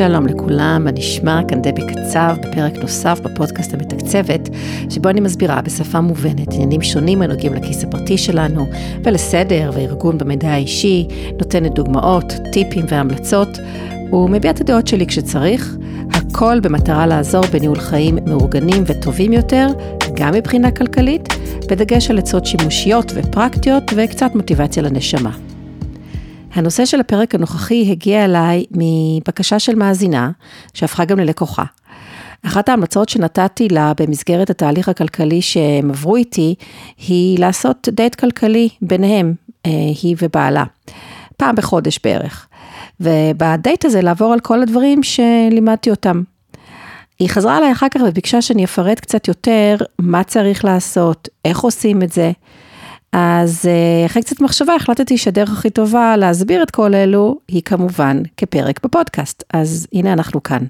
שלום לכולם, מה נשמע? כאן דבי קצב בפרק נוסף בפודקאסט המתקצבת, שבו אני מסבירה בשפה מובנת עניינים שונים הנוגעים לכיס הפרטי שלנו, ולסדר וארגון במידע האישי, נותנת דוגמאות, טיפים והמלצות, ומביעה את הדעות שלי כשצריך, הכל במטרה לעזור בניהול חיים מאורגנים וטובים יותר, גם מבחינה כלכלית, בדגש על עצות שימושיות ופרקטיות וקצת מוטיבציה לנשמה. הנושא של הפרק הנוכחי הגיע אליי מבקשה של מאזינה, שהפכה גם ללקוחה. אחת ההמלצות שנתתי לה במסגרת התהליך הכלכלי שהם עברו איתי, היא לעשות דייט כלכלי ביניהם, אה, היא ובעלה, פעם בחודש בערך. ובדייט הזה לעבור על כל הדברים שלימדתי אותם. היא חזרה אליי אחר כך וביקשה שאני אפרט קצת יותר מה צריך לעשות, איך עושים את זה. אז אה, אחרי קצת מחשבה החלטתי שהדרך הכי טובה להסביר את כל אלו היא כמובן כפרק בפודקאסט, אז הנה אנחנו כאן.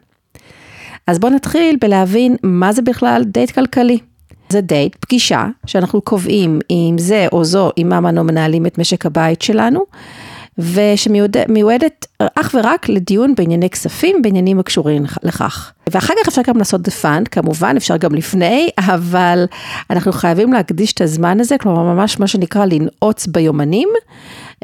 אז בואו נתחיל בלהבין מה זה בכלל דייט כלכלי. זה דייט, פגישה, שאנחנו קובעים עם זה או זו, עם מי אנו מנהלים את משק הבית שלנו, ושמיועדת אך ורק לדיון בענייני כספים, בעניינים הקשורים לכך. ואחר כך אפשר גם לעשות the fun, כמובן, אפשר גם לפני, אבל אנחנו חייבים להקדיש את הזמן הזה, כלומר ממש מה שנקרא לנעוץ ביומנים.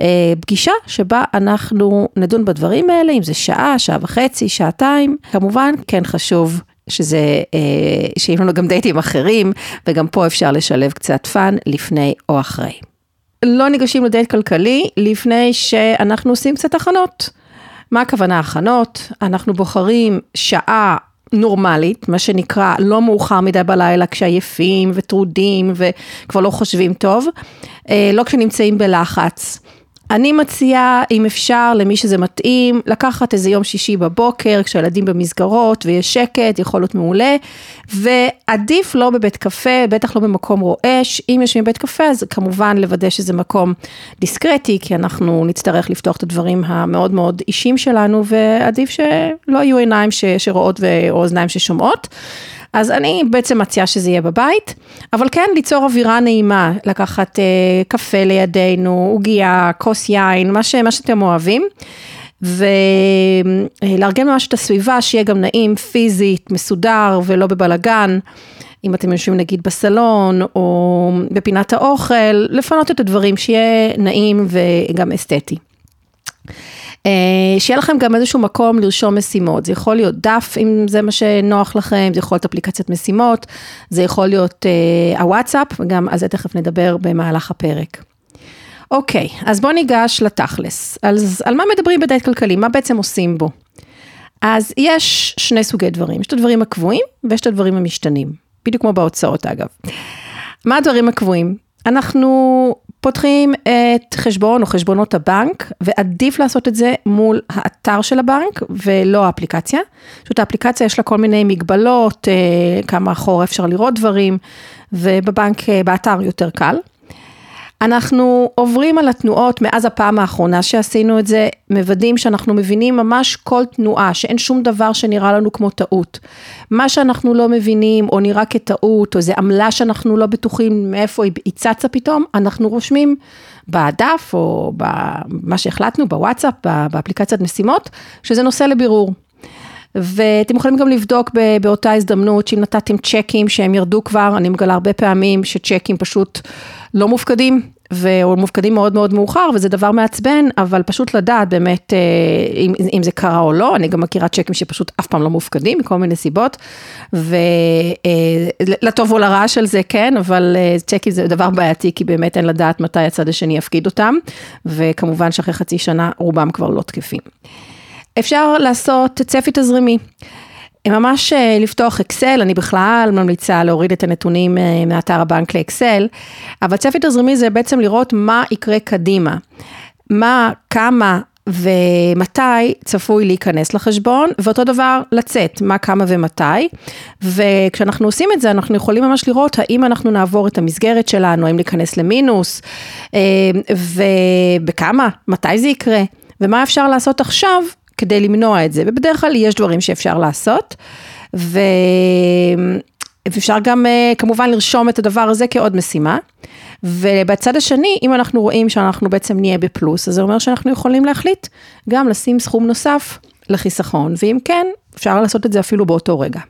אה, פגישה שבה אנחנו נדון בדברים האלה, אם זה שעה, שעה וחצי, שעתיים, כמובן כן חשוב שזה, אה, שיהיו לנו גם דייטים אחרים, וגם פה אפשר לשלב קצת fun לפני או אחרי. לא ניגשים לדייט כלכלי לפני שאנחנו עושים קצת הכנות. מה הכוונה הכנות? אנחנו בוחרים שעה נורמלית, מה שנקרא לא מאוחר מדי בלילה כשעייפים וטרודים וכבר לא חושבים טוב, אה, לא כשנמצאים בלחץ. אני מציעה, אם אפשר, למי שזה מתאים, לקחת איזה יום שישי בבוקר, כשהילדים במסגרות ויש שקט, יכול להיות מעולה, ועדיף לא בבית קפה, בטח לא במקום רועש, אם יושבים בבית קפה, אז כמובן לוודא שזה מקום דיסקרטי, כי אנחנו נצטרך לפתוח את הדברים המאוד מאוד אישיים שלנו, ועדיף שלא יהיו עיניים ש, שרואות ואוזניים ששומעות. אז אני בעצם מציעה שזה יהיה בבית, אבל כן ליצור אווירה נעימה, לקחת אה, קפה לידינו, עוגייה, כוס יין, מה, ש, מה שאתם אוהבים. ולארגן ממש את הסביבה, שיהיה גם נעים פיזית, מסודר ולא בבלגן. אם אתם יושבים נגיד בסלון או בפינת האוכל, לפנות את הדברים, שיהיה נעים וגם אסתטי. אה, שיהיה לכם גם איזשהו מקום לרשום משימות, זה יכול להיות דף אם זה מה שנוח לכם, זה יכול להיות אפליקציית משימות, זה יכול להיות uh, הוואטסאפ, וגם על זה תכף נדבר במהלך הפרק. אוקיי, אז בואו ניגש לתכלס. אז על מה מדברים בדייט כלכלי? מה בעצם עושים בו? אז יש שני סוגי דברים, יש את הדברים הקבועים ויש את הדברים המשתנים, בדיוק כמו בהוצאות אגב. מה הדברים הקבועים? אנחנו פותחים את חשבון או חשבונות הבנק, ועדיף לעשות את זה מול האתר של הבנק ולא האפליקציה. פשוט האפליקציה יש לה כל מיני מגבלות, אה, כמה אחורה אפשר לראות דברים, ובבנק, אה, באתר יותר קל. אנחנו עוברים על התנועות מאז הפעם האחרונה שעשינו את זה, מוודאים שאנחנו מבינים ממש כל תנועה, שאין שום דבר שנראה לנו כמו טעות. מה שאנחנו לא מבינים או נראה כטעות, או איזה עמלה שאנחנו לא בטוחים מאיפה היא צצה פתאום, אנחנו רושמים בדף או במה שהחלטנו בוואטסאפ, באפליקציית משימות, שזה נושא לבירור. ואתם יכולים גם לבדוק באותה הזדמנות שאם נתתם צ'קים שהם ירדו כבר, אני מגלה הרבה פעמים שצ'קים פשוט לא מופקדים, או מופקדים מאוד מאוד מאוחר, וזה דבר מעצבן, אבל פשוט לדעת באמת אה, אם, אם זה קרה או לא, אני גם מכירה צ'קים שפשוט אף פעם לא מופקדים, מכל מיני סיבות, ולטוב אה, או לרע של זה, כן, אבל אה, צ'קים זה דבר בעייתי, כי באמת אין לדעת מתי הצד השני יפקיד אותם, וכמובן שאחרי חצי שנה רובם כבר לא תקפים. אפשר לעשות צפי תזרימי. ממש אה, לפתוח אקסל, אני בכלל ממליצה להוריד את הנתונים אה, מאתר הבנק לאקסל, אבל צפי תזרימי זה בעצם לראות מה יקרה קדימה. מה, כמה ומתי צפוי להיכנס לחשבון, ואותו דבר לצאת, מה, כמה ומתי. וכשאנחנו עושים את זה, אנחנו יכולים ממש לראות האם אנחנו נעבור את המסגרת שלנו, האם ניכנס למינוס, אה, ובכמה, מתי זה יקרה, ומה אפשר לעשות עכשיו כדי למנוע את זה, ובדרך כלל יש דברים שאפשר לעשות, ו... ואפשר גם אה, כמובן לרשום את הדבר הזה כעוד משימה. ובצד השני, אם אנחנו רואים שאנחנו בעצם נהיה בפלוס, אז זה אומר שאנחנו יכולים להחליט גם לשים סכום נוסף לחיסכון, ואם כן, אפשר לעשות את זה אפילו באותו רגע.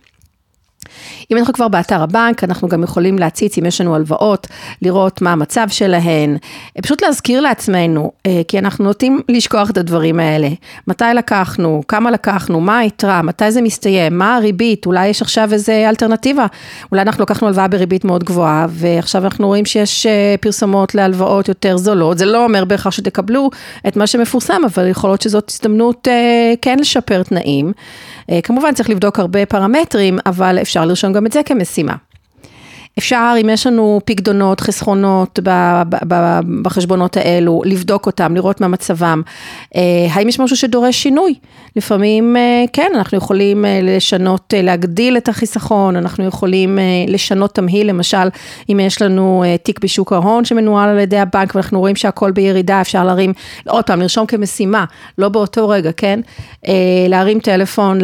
אם אנחנו כבר באתר הבנק, אנחנו גם יכולים להציץ, אם יש לנו הלוואות, לראות מה המצב שלהן, פשוט להזכיר לעצמנו, אה, כי אנחנו נוטים לשכוח את הדברים האלה. מתי לקחנו, כמה לקחנו, מה היתרה, מתי זה מסתיים, מה הריבית, אולי יש עכשיו איזה אלטרנטיבה, אולי אנחנו לקחנו הלוואה בריבית מאוד גבוהה, ועכשיו אנחנו רואים שיש אה, פרסומות להלוואות יותר זולות, זה לא אומר בהכרח שתקבלו את מה שמפורסם, אבל יכול להיות שזאת הזדמנות אה, כן לשפר תנאים. כמובן צריך לבדוק הרבה פרמטרים, אבל אפשר לרשום גם את זה כמשימה. אפשר, אם יש לנו פקדונות, חסכונות בחשבונות האלו, לבדוק אותם, לראות מה מצבם. אה, האם יש משהו שדורש שינוי? לפעמים אה, כן, אנחנו יכולים אה, לשנות, להגדיל את החיסכון, אנחנו יכולים לשנות תמהיל, למשל, אם יש לנו תיק בשוק ההון שמנוהל על ידי הבנק ואנחנו רואים שהכל בירידה, אפשר להרים, עוד פעם, לרשום כמשימה, לא באותו רגע, כן? להרים טלפון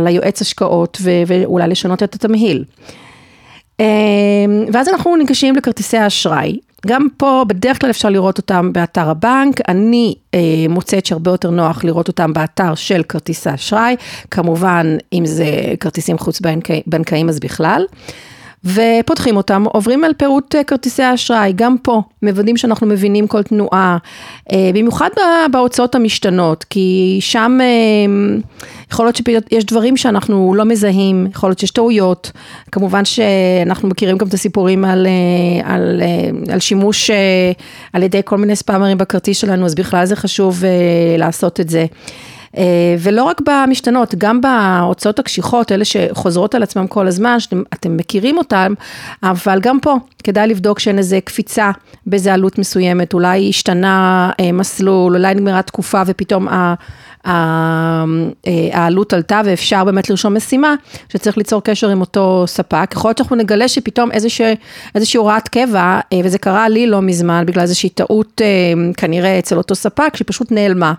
ליועץ השקעות ואולי לשנות את התמהיל. אמ, ואז אנחנו ניגשים לכרטיסי האשראי. גם פה בדרך כלל אפשר לראות אותם באתר הבנק, אני אה, מוצאת שהרבה יותר נוח לראות אותם באתר של כרטיס האשראי, כמובן אם זה כרטיסים חוץ בנקאיים אז בכלל. ופותחים אותם, עוברים על פירוט אה, כרטיסי האשראי, גם פה מוודאים שאנחנו מבינים כל תנועה, אה, במיוחד בהוצאות המשתנות, כי שם אה, יכול להיות שיש דברים שאנחנו לא מזהים, יכול להיות שיש טעויות, כמובן שאנחנו מכירים גם את הסיפורים על, על, על שימוש על ידי כל מיני ספאמרים בכרטיס שלנו, אז בכלל זה חשוב לעשות את זה. אה, ולא רק במשתנות, גם בהוצאות הקשיחות, אלה שחוזרות על עצמם כל הזמן, שאתם מכירים אותם, אבל גם פה כדאי לבדוק שאין איזה קפיצה באיזה עלות מסוימת, אולי השתנה אה, מסלול, אולי נגמרה תקופה ופתאום העלות עלתה ואפשר באמת לרשום משימה, שצריך ליצור קשר עם אותו ספק. יכול להיות שאנחנו נגלה שפתאום איזושהי, הוראת קבע, וזה קרה לי לא מזמן, בגלל איזושהי טעות כנראה אצל אותו ספק, שפשוט נעלמה.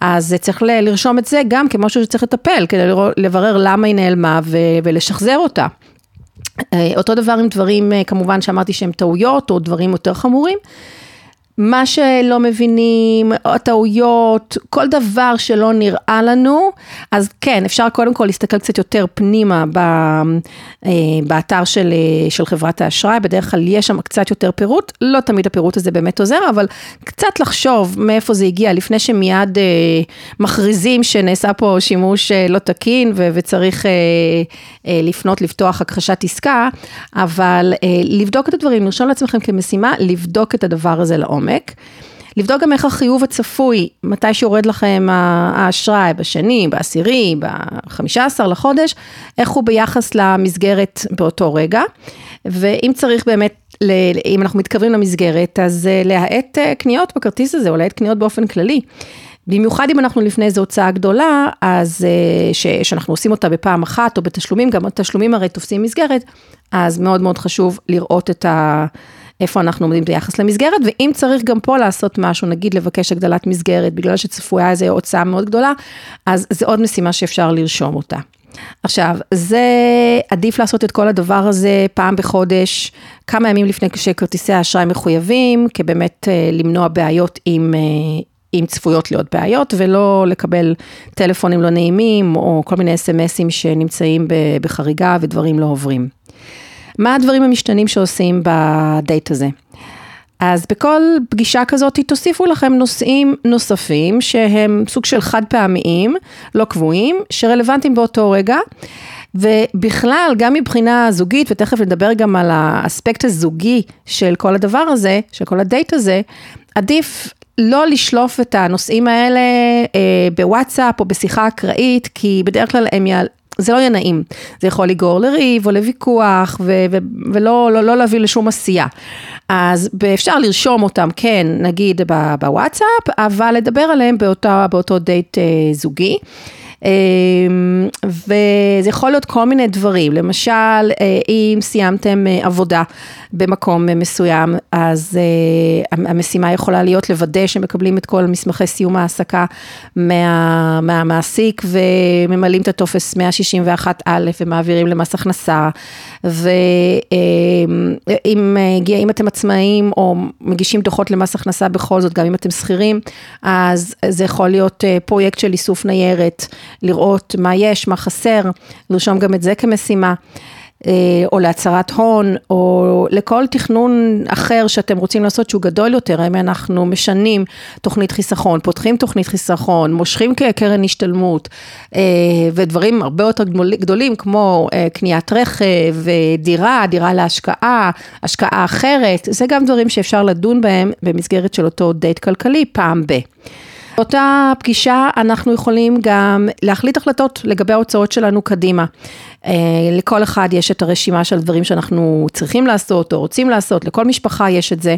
אז צריך לרשום את זה גם כמשהו שצריך לטפל, כדי לברר למה היא נעלמה ולשחזר אותה. אה, אותו דבר עם דברים, אה, כמובן שאמרתי שהם טעויות או דברים יותר חמורים. מה שלא מבינים, טעויות, כל דבר שלא נראה לנו, אז כן, אפשר קודם כל להסתכל קצת יותר פנימה ב, אה, באתר של, אה, של חברת האשראי, בדרך כלל יש שם קצת יותר פירוט, לא תמיד הפירוט הזה באמת עוזר, אבל קצת לחשוב מאיפה זה הגיע, לפני שמיד אה, מכריזים שנעשה פה שימוש לא תקין ו, וצריך לפנות, לפתוח הכחשת עסקה, אבל לבדוק את הדברים, לרשום לעצמכם כמשימה, לבדוק את הדבר הזה לעומק. לעומק. לבדוק גם איך החיוב הצפוי, מתי שיורד לכם האשראי, בשני, בעשירי, בחמישה עשר לחודש, איך הוא ביחס למסגרת באותו רגע. ואם צריך באמת, אם אנחנו מתקרבים למסגרת, אז אה, להאט אה, קניות בכרטיס הזה, או להאט קניות באופן כללי. במיוחד אם אנחנו לפני איזו הוצאה גדולה, אז אה, ש, שאנחנו עושים אותה בפעם אחת או בתשלומים, גם התשלומים הרי תופסים מסגרת, אז מאוד מאוד חשוב לראות את ה... איפה אנחנו עומדים ביחס למסגרת, ואם צריך גם פה לעשות משהו, נגיד לבקש הגדלת מסגרת, בגלל שצפויה איזו הוצאה מאוד גדולה, אז זה עוד משימה שאפשר לרשום אותה. עכשיו, זה עדיף לעשות את כל הדבר הזה פעם בחודש, כמה ימים לפני שכרטיסי האשראי מחויבים, כבאמת אה, למנוע בעיות עם, אה, אם צפויות להיות בעיות, ולא לקבל טלפונים לא נעימים, או כל מיני אס.אם.אסים שנמצאים בחריגה ודברים לא עוברים. מה הדברים המשתנים שעושים בדייט הזה? אז בכל פגישה כזאת תוסיפו לכם נושאים נוספים שהם סוג של חד פעמיים, לא קבועים, שרלוונטיים באותו רגע. ובכלל, גם מבחינה זוגית, ותכף נדבר גם על האספקט הזוגי של כל הדבר הזה, של כל הדייט הזה, עדיף לא לשלוף את הנושאים האלה אה, בוואטסאפ או בשיחה אקראית, כי בדרך כלל הם יעל, זה לא יהיה נעים. זה יכול לגרור לריב או לוויכוח ו- ו- ולא לא, לא להביא לשום עשייה. אז אפשר לרשום אותם, כן, נגיד בוואטסאפ, אבל לדבר עליהם באותה, באותו דייט אה, זוגי. וזה יכול להיות כל מיני דברים, למשל, אם סיימתם עבודה במקום מסוים, אז המשימה יכולה להיות לוודא שמקבלים את כל מסמכי סיום ההעסקה מה, מהמעסיק וממלאים את הטופס 161א ומעבירים למס הכנסה, ואם אם אתם עצמאים או מגישים דוחות למס הכנסה בכל זאת, גם אם אתם שכירים, אז זה יכול להיות פרויקט של איסוף ניירת, לראות מה יש, מה חסר, לרשום גם את זה כמשימה. או להצהרת הון, או לכל תכנון אחר שאתם רוצים לעשות שהוא גדול יותר, האם אנחנו משנים תוכנית חיסכון, פותחים תוכנית חיסכון, מושכים כקרן השתלמות, ודברים הרבה יותר גדולים כמו קניית רכב, דירה, דירה להשקעה, השקעה אחרת, זה גם דברים שאפשר לדון בהם במסגרת של אותו דייט כלכלי פעם ב. באותה פגישה אנחנו יכולים גם להחליט החלטות לגבי ההוצאות שלנו קדימה. לכל אחד יש את הרשימה של דברים שאנחנו צריכים לעשות או רוצים לעשות, לכל משפחה יש את זה,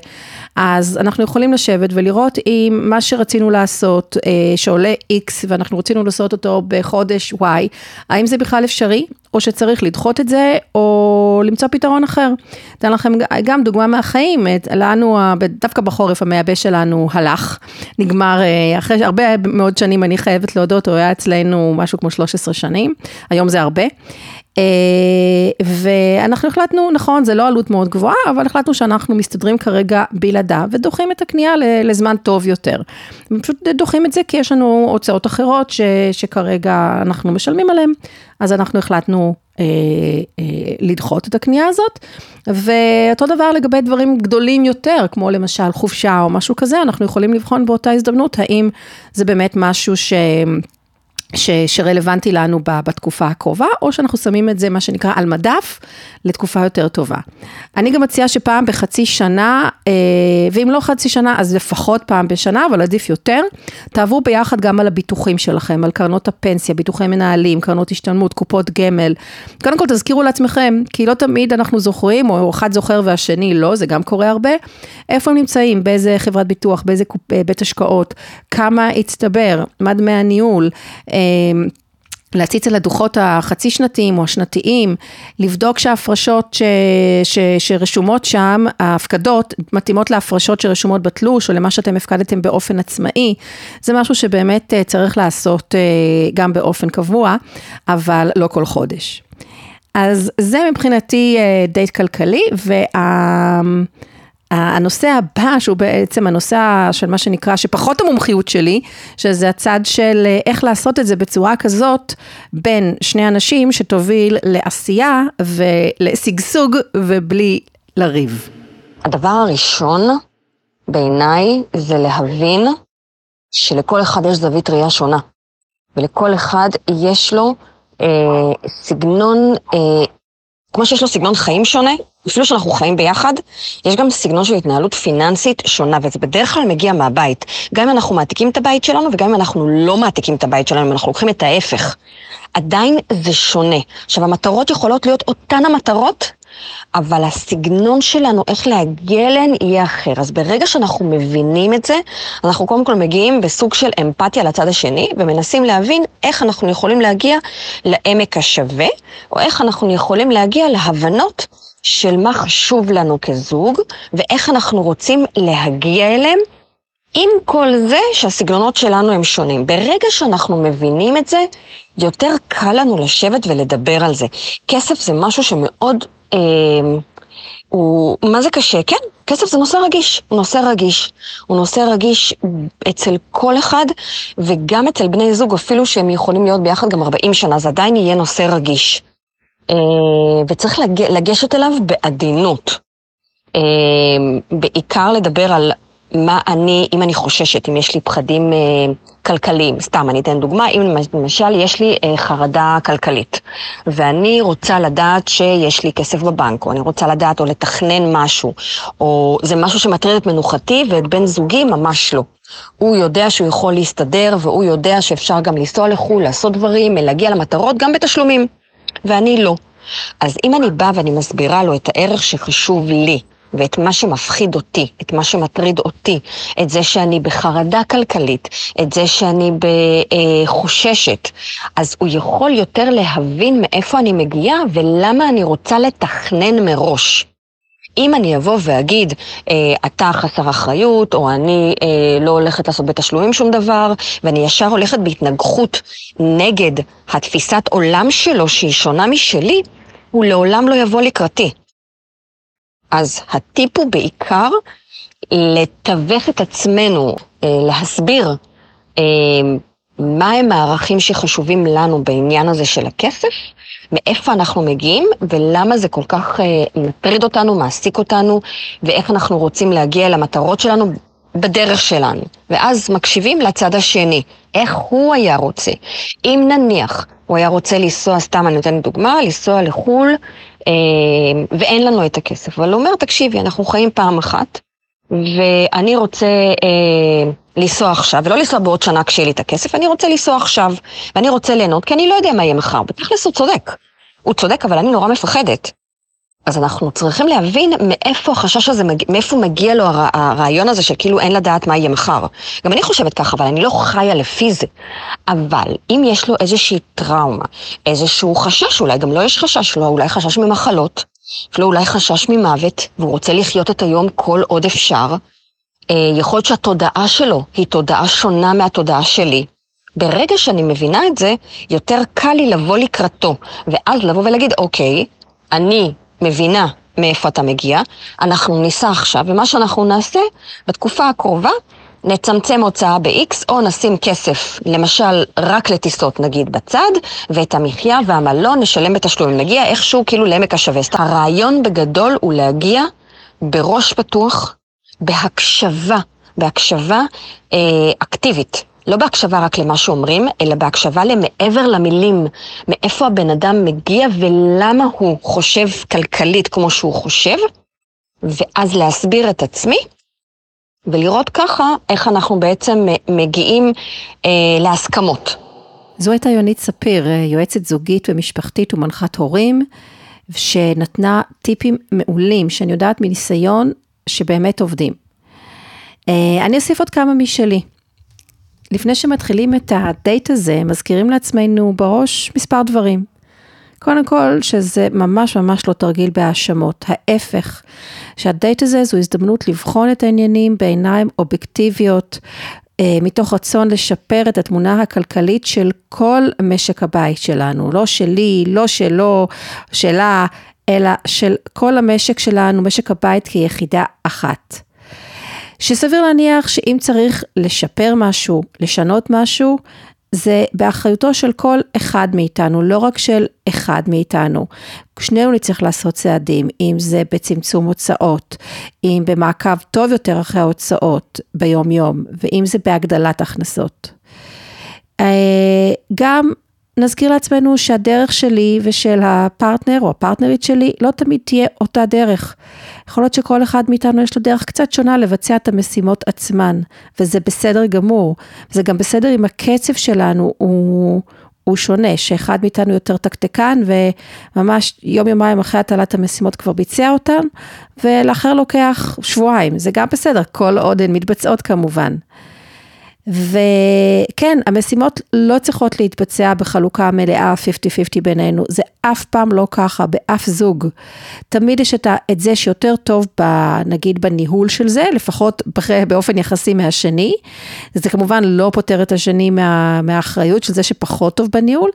אז אנחנו יכולים לשבת ולראות אם מה שרצינו לעשות שעולה X ואנחנו רצינו לעשות אותו בחודש Y, האם זה בכלל אפשרי או שצריך לדחות את זה או למצוא פתרון אחר. אתן לכם גם דוגמה מהחיים, לנו דווקא בחורף המייבש שלנו הלך, נגמר אחרי הרבה מאוד שנים אני חייבת להודות, הוא היה אצלנו משהו כמו 13 שנים, היום זה הרבה. ואנחנו החלטנו, נכון, זה לא עלות מאוד גבוהה, אבל החלטנו שאנחנו מסתדרים כרגע בלעדיו ודוחים את הקנייה לזמן טוב יותר. פשוט דוחים את זה כי יש לנו הוצאות אחרות ש, שכרגע אנחנו משלמים עליהן, אז אנחנו החלטנו אה, אה, לדחות את הקנייה הזאת, ואותו דבר לגבי דברים גדולים יותר, כמו למשל חופשה או משהו כזה, אנחנו יכולים לבחון באותה הזדמנות, האם זה באמת משהו ש... ש, שרלוונטי לנו בתקופה הקרובה, או שאנחנו שמים את זה, מה שנקרא, על מדף, לתקופה יותר טובה. אני גם מציעה שפעם בחצי שנה, ואם לא חצי שנה, אז לפחות פעם בשנה, אבל עדיף יותר, תעברו ביחד גם על הביטוחים שלכם, על קרנות הפנסיה, ביטוחי מנהלים, קרנות השתלמות, קופות גמל. קודם כל תזכירו לעצמכם, כי לא תמיד אנחנו זוכרים, או אחד זוכר והשני לא, זה גם קורה הרבה, איפה הם נמצאים, באיזה חברת ביטוח, באיזה בית השקעות, כמה הצטבר, מה דמי הניהול, להציץ על הדוחות החצי שנתיים או השנתיים, לבדוק שההפרשות ש, ש, שרשומות שם, ההפקדות מתאימות להפרשות שרשומות בתלוש או למה שאתם הפקדתם באופן עצמאי, זה משהו שבאמת צריך לעשות גם באופן קבוע, אבל לא כל חודש. אז זה מבחינתי דייט כלכלי, וה... הנושא הבא, שהוא בעצם הנושא של מה שנקרא, שפחות המומחיות שלי, שזה הצד של איך לעשות את זה בצורה כזאת בין שני אנשים שתוביל לעשייה ולשגשוג ובלי לריב. הדבר הראשון בעיניי זה להבין שלכל אחד יש זווית ראייה שונה, ולכל אחד יש לו אה, סגנון אה, כמו שיש לו סגנון חיים שונה, אפילו שאנחנו חיים ביחד, יש גם סגנון של התנהלות פיננסית שונה, וזה בדרך כלל מגיע מהבית. גם אם אנחנו מעתיקים את הבית שלנו, וגם אם אנחנו לא מעתיקים את הבית שלנו, אם אנחנו לוקחים את ההפך. עדיין זה שונה. עכשיו, המטרות יכולות להיות אותן המטרות, אבל הסגנון שלנו, איך להגיע אליהן, יהיה אחר. אז ברגע שאנחנו מבינים את זה, אנחנו קודם כל מגיעים בסוג של אמפתיה לצד השני, ומנסים להבין איך אנחנו יכולים להגיע לעמק השווה, או איך אנחנו יכולים להגיע להבנות של מה חשוב לנו כזוג, ואיך אנחנו רוצים להגיע אליהם. עם כל זה שהסגנונות שלנו הם שונים. ברגע שאנחנו מבינים את זה, יותר קל לנו לשבת ולדבר על זה. כסף זה משהו שמאוד הוא, מה זה קשה? כן, כסף זה נושא רגיש, הוא נושא רגיש. הוא נושא רגיש אצל כל אחד, וגם אצל בני זוג, אפילו שהם יכולים להיות ביחד גם 40 שנה, זה עדיין יהיה נושא רגיש. אה, וצריך לג, לגשת אליו בעדינות. אה, בעיקר לדבר על מה אני, אם אני חוששת, אם יש לי פחדים אה, כלכליים, סתם, אני אתן דוגמה, אם למשל יש לי אה, חרדה כלכלית, ואני רוצה לדעת שיש לי כסף בבנק, או אני רוצה לדעת או לתכנן משהו, או זה משהו שמטריד את מנוחתי ואת בן זוגי ממש לא. הוא יודע שהוא יכול להסתדר, והוא יודע שאפשר גם לנסוע לחו"ל, לעשות דברים, להגיע למטרות, גם בתשלומים, ואני לא. אז אם אני באה ואני מסבירה לו את הערך שחשוב לי, ואת מה שמפחיד אותי, את מה שמטריד אותי, את זה שאני בחרדה כלכלית, את זה שאני בחוששת, אז הוא יכול יותר להבין מאיפה אני מגיעה ולמה אני רוצה לתכנן מראש. אם אני אבוא ואגיד, אה, אתה חסר אחריות, או אני אה, לא הולכת לעשות בתשלומים שום דבר, ואני ישר הולכת בהתנגחות נגד התפיסת עולם שלו, שהיא שונה משלי, הוא לעולם לא יבוא לקראתי. אז הטיפ הוא בעיקר לתווך את עצמנו, אה, להסביר אה, מהם הערכים שחשובים לנו בעניין הזה של הכסף, מאיפה אנחנו מגיעים ולמה זה כל כך אה, מטריד אותנו, מעסיק אותנו, ואיך אנחנו רוצים להגיע למטרות שלנו בדרך שלנו. ואז מקשיבים לצד השני, איך הוא היה רוצה. אם נניח הוא היה רוצה לנסוע, סתם אני נותנת דוגמה, לנסוע לחו"ל, ואין לנו את הכסף, אבל הוא אומר, תקשיבי, אנחנו חיים פעם אחת, ואני רוצה אה, לנסוע עכשיו, ולא לנסוע בעוד שנה כשיהיה לי את הכסף, אני רוצה לנסוע עכשיו, ואני רוצה ליהנות, כי אני לא יודע מה יהיה מחר. בתכלס הוא צודק. הוא צודק, אבל אני נורא מפחדת. אז אנחנו צריכים להבין מאיפה החשש הזה, מאיפה מגיע לו הרעיון הזה של כאילו אין לדעת מה יהיה מחר. גם אני חושבת ככה, אבל אני לא חיה לפי זה. אבל אם יש לו איזושהי טראומה, איזשהו חשש, אולי גם לא יש חשש, לא, אולי חשש ממחלות, יש לו אולי חשש ממוות, והוא רוצה לחיות את היום כל עוד אפשר, אה, יכול להיות שהתודעה שלו היא תודעה שונה מהתודעה שלי. ברגע שאני מבינה את זה, יותר קל לי לבוא לקראתו, ואז לבוא ולהגיד, אוקיי, אני מבינה מאיפה אתה מגיע, אנחנו ניסע עכשיו, ומה שאנחנו נעשה, בתקופה הקרובה, נצמצם הוצאה ב-X, או נשים כסף, למשל, רק לטיסות, נגיד, בצד, ואת המחיה והמלון נשלם בתשלומים. נגיע איכשהו כאילו לעמק השווה. הרעיון בגדול הוא להגיע בראש פתוח, בהקשבה, בהקשבה אה, אקטיבית. לא בהקשבה רק למה שאומרים, אלא בהקשבה למעבר למילים, מאיפה הבן אדם מגיע ולמה הוא חושב כלכלית כמו שהוא חושב, ואז להסביר את עצמי, ולראות ככה איך אנחנו בעצם מגיעים אה, להסכמות. זו הייתה יונית ספיר, אה, יועצת זוגית ומשפחתית ומנחת הורים, שנתנה טיפים מעולים, שאני יודעת מניסיון שבאמת עובדים. אה, אני אוסיף עוד כמה משלי. לפני שמתחילים את הדייט הזה, מזכירים לעצמנו בראש מספר דברים. קודם כל, שזה ממש ממש לא תרגיל בהאשמות, ההפך, שהדייט הזה זו הזדמנות לבחון את העניינים בעיניים אובייקטיביות, אה, מתוך רצון לשפר את התמונה הכלכלית של כל משק הבית שלנו, לא שלי, לא שלו, שלה, אלא של כל המשק שלנו, משק הבית כיחידה אחת. שסביר להניח שאם צריך לשפר משהו, לשנות משהו, זה באחריותו של כל אחד מאיתנו, לא רק של אחד מאיתנו. שנינו נצטרך לעשות צעדים, אם זה בצמצום הוצאות, אם במעקב טוב יותר אחרי ההוצאות ביום יום, ואם זה בהגדלת הכנסות. אה, גם נזכיר לעצמנו שהדרך שלי ושל הפרטנר או הפרטנרית שלי לא תמיד תהיה אותה דרך. יכול להיות שכל אחד מאיתנו יש לו דרך קצת שונה לבצע את המשימות עצמן, וזה בסדר גמור. זה גם בסדר אם הקצב שלנו הוא, הוא שונה, שאחד מאיתנו יותר תקתקן וממש יום יומיים אחרי הטלת המשימות כבר ביצע אותן, ולאחר לוקח שבועיים, זה גם בסדר, כל עוד הן מתבצעות כמובן. וכן, המשימות לא צריכות להתבצע בחלוקה מלאה 50-50 בינינו, זה אף פעם לא ככה, באף זוג. תמיד יש את, את זה שיותר טוב, ב, נגיד בניהול של זה, לפחות באופן יחסי מהשני. זה כמובן לא פותר את השני מה, מהאחריות של זה שפחות טוב בניהול.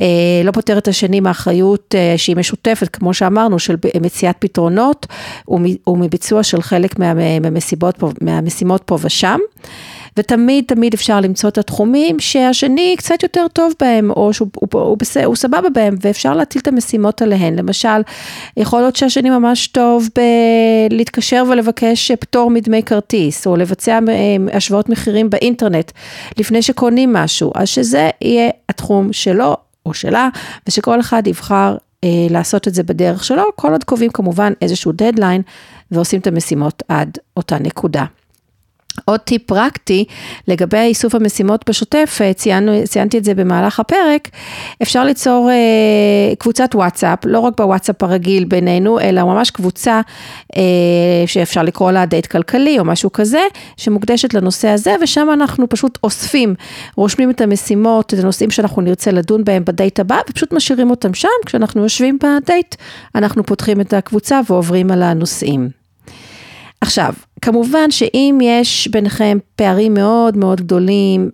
אה, לא פותר את השני מהאחריות אה, שהיא משותפת, כמו שאמרנו, של מציאת פתרונות ומביצוע של חלק מהמסיבות, מהמשימות פה ושם. ותמיד תמיד אפשר למצוא את התחומים שהשני קצת יותר טוב בהם, או שהוא הוא, הוא, הוא, הוא סבבה בהם, ואפשר להטיל את המשימות עליהן. למשל, יכול להיות שהשני ממש טוב בלהתקשר ולבקש פטור מדמי כרטיס, או לבצע אה, השוואות מחירים באינטרנט לפני שקונים משהו, אז שזה יהיה התחום שלו או שלה, ושכל אחד יבחר אה, לעשות את זה בדרך שלו, כל עוד קובעים כמובן איזשהו דדליין ועושים את המשימות עד אותה נקודה. עוד טיפ פרקטי לגבי איסוף המשימות בשוטף, אה, ציינו, ציינתי את זה במהלך הפרק, אפשר ליצור אה, קבוצת וואטסאפ, לא רק בוואטסאפ הרגיל בינינו, אלא ממש קבוצה אה, שאפשר לקרוא לה דייט כלכלי או משהו כזה, שמוקדשת לנושא הזה, ושם אנחנו פשוט אוספים, רושמים את המשימות, את הנושאים שאנחנו נרצה לדון בהם בדייט הבא, ופשוט משאירים אותם שם, כשאנחנו יושבים בדייט, אנחנו פותחים את הקבוצה ועוברים על הנושאים. עכשיו, כמובן שאם יש ביניכם פערים מאוד מאוד גדולים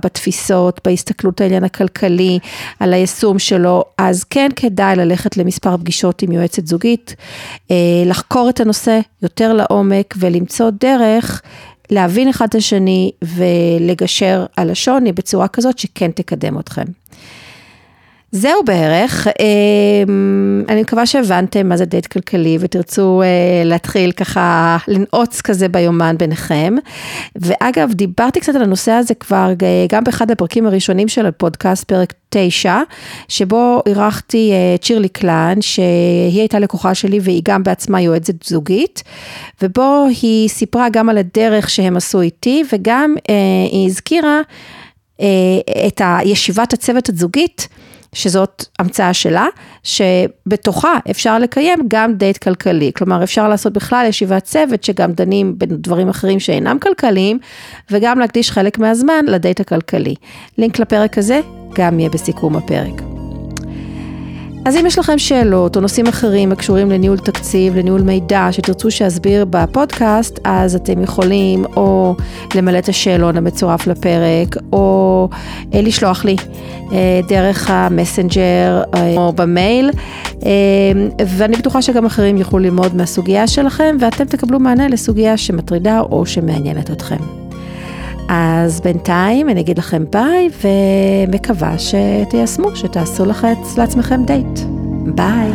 בתפיסות, בהסתכלות העניין הכלכלי, על היישום שלו, אז כן כדאי ללכת למספר פגישות עם יועצת זוגית, אה, לחקור את הנושא יותר לעומק ולמצוא דרך להבין אחד את השני ולגשר על השוני בצורה כזאת שכן תקדם אתכם. זהו בערך, אמ, אני מקווה שהבנתם מה זה דייט כלכלי ותרצו אה, להתחיל ככה לנעוץ כזה ביומן ביניכם. ואגב, דיברתי קצת על הנושא הזה כבר אה, גם באחד הפרקים הראשונים של הפודקאסט, פרק 9, שבו אירחתי את אה, שירלי קלן, שהיא הייתה לקוחה שלי והיא גם בעצמה יועצת זוגית, ובו היא סיפרה גם על הדרך שהם עשו איתי וגם היא הזכירה את הישיבת הצוות הזוגית. שזאת המצאה שלה, שבתוכה אפשר לקיים גם דייט כלכלי. כלומר, אפשר לעשות בכלל ישיבת צוות שגם דנים בדברים אחרים שאינם כלכליים, וגם להקדיש חלק מהזמן לדייט הכלכלי. לינק לפרק הזה גם יהיה בסיכום הפרק. אז אם יש לכם שאלות או נושאים אחרים הקשורים לניהול תקציב, לניהול מידע, שתרצו שאסביר בפודקאסט, אז אתם יכולים או למלא את השאלון המצורף לפרק, או אה, לשלוח לי אה, דרך המסנג'ר אה, או במייל, ואני בטוחה שגם אחרים יוכלו ללמוד מהסוגיה שלכם, ואתם תקבלו מענה לסוגיה שמטרידה או שמעניינת אתכם. אז בינתיים אני אגיד לכם ביי ומקווה שתיישמו, שתעשו לעצמכם דייט. ביי.